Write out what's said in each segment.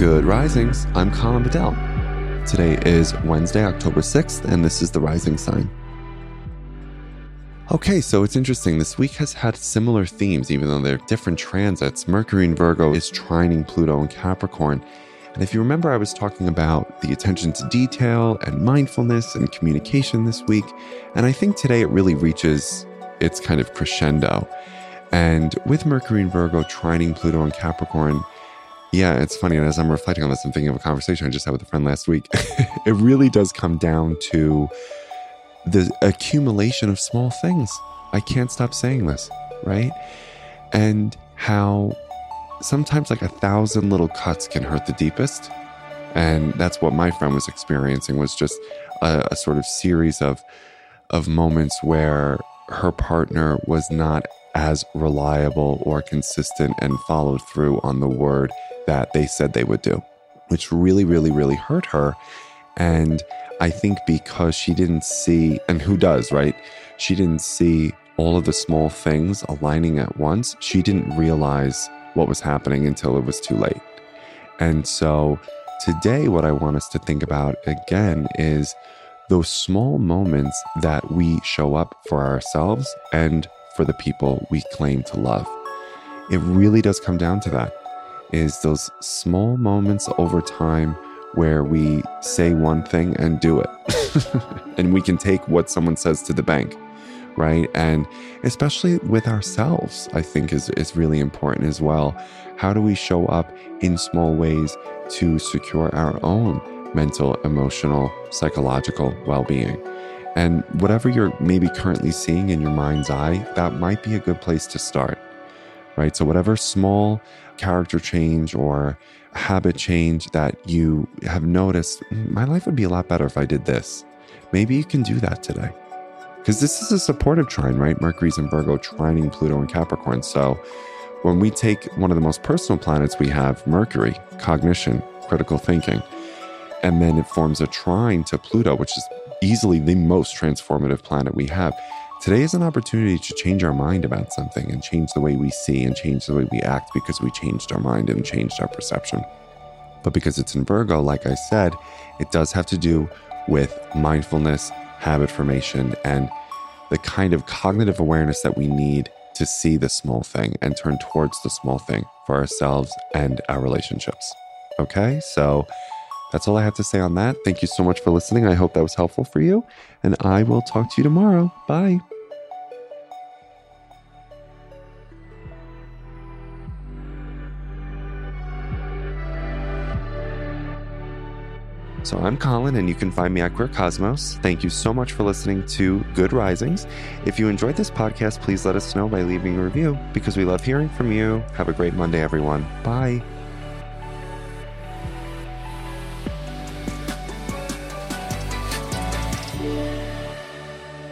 Good Risings. I'm Colin Bedell. Today is Wednesday, October 6th, and this is the Rising Sign. Okay, so it's interesting. This week has had similar themes, even though they're different transits. Mercury in Virgo is trining Pluto in Capricorn. And if you remember, I was talking about the attention to detail and mindfulness and communication this week. And I think today it really reaches its kind of crescendo. And with Mercury in Virgo trining Pluto in Capricorn, yeah, it's funny. And as I'm reflecting on this, I'm thinking of a conversation I just had with a friend last week. it really does come down to the accumulation of small things. I can't stop saying this, right? And how sometimes like a thousand little cuts can hurt the deepest. And that's what my friend was experiencing was just a, a sort of series of of moments where her partner was not as reliable or consistent and followed through on the word that they said they would do, which really, really, really hurt her. And I think because she didn't see, and who does, right? She didn't see all of the small things aligning at once. She didn't realize what was happening until it was too late. And so today, what I want us to think about again is those small moments that we show up for ourselves and for the people we claim to love. It really does come down to that is those small moments over time where we say one thing and do it. and we can take what someone says to the bank, right? And especially with ourselves, I think is, is really important as well. How do we show up in small ways to secure our own mental, emotional, psychological well being? And whatever you're maybe currently seeing in your mind's eye, that might be a good place to start, right? So, whatever small character change or habit change that you have noticed, mm, my life would be a lot better if I did this. Maybe you can do that today. Because this is a supportive trine, right? Mercury's in Virgo, trining Pluto and Capricorn. So when we take one of the most personal planets we have, Mercury, cognition, critical thinking, and then it forms a trine to Pluto, which is easily the most transformative planet we have. Today is an opportunity to change our mind about something and change the way we see and change the way we act because we changed our mind and changed our perception. But because it's in Virgo, like I said, it does have to do with mindfulness, habit formation, and the kind of cognitive awareness that we need to see the small thing and turn towards the small thing for ourselves and our relationships. Okay, so that's all I have to say on that. Thank you so much for listening. I hope that was helpful for you, and I will talk to you tomorrow. Bye. So I'm Colin, and you can find me at Queer Cosmos. Thank you so much for listening to Good Risings. If you enjoyed this podcast, please let us know by leaving a review because we love hearing from you. Have a great Monday, everyone. Bye.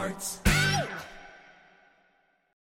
Parts.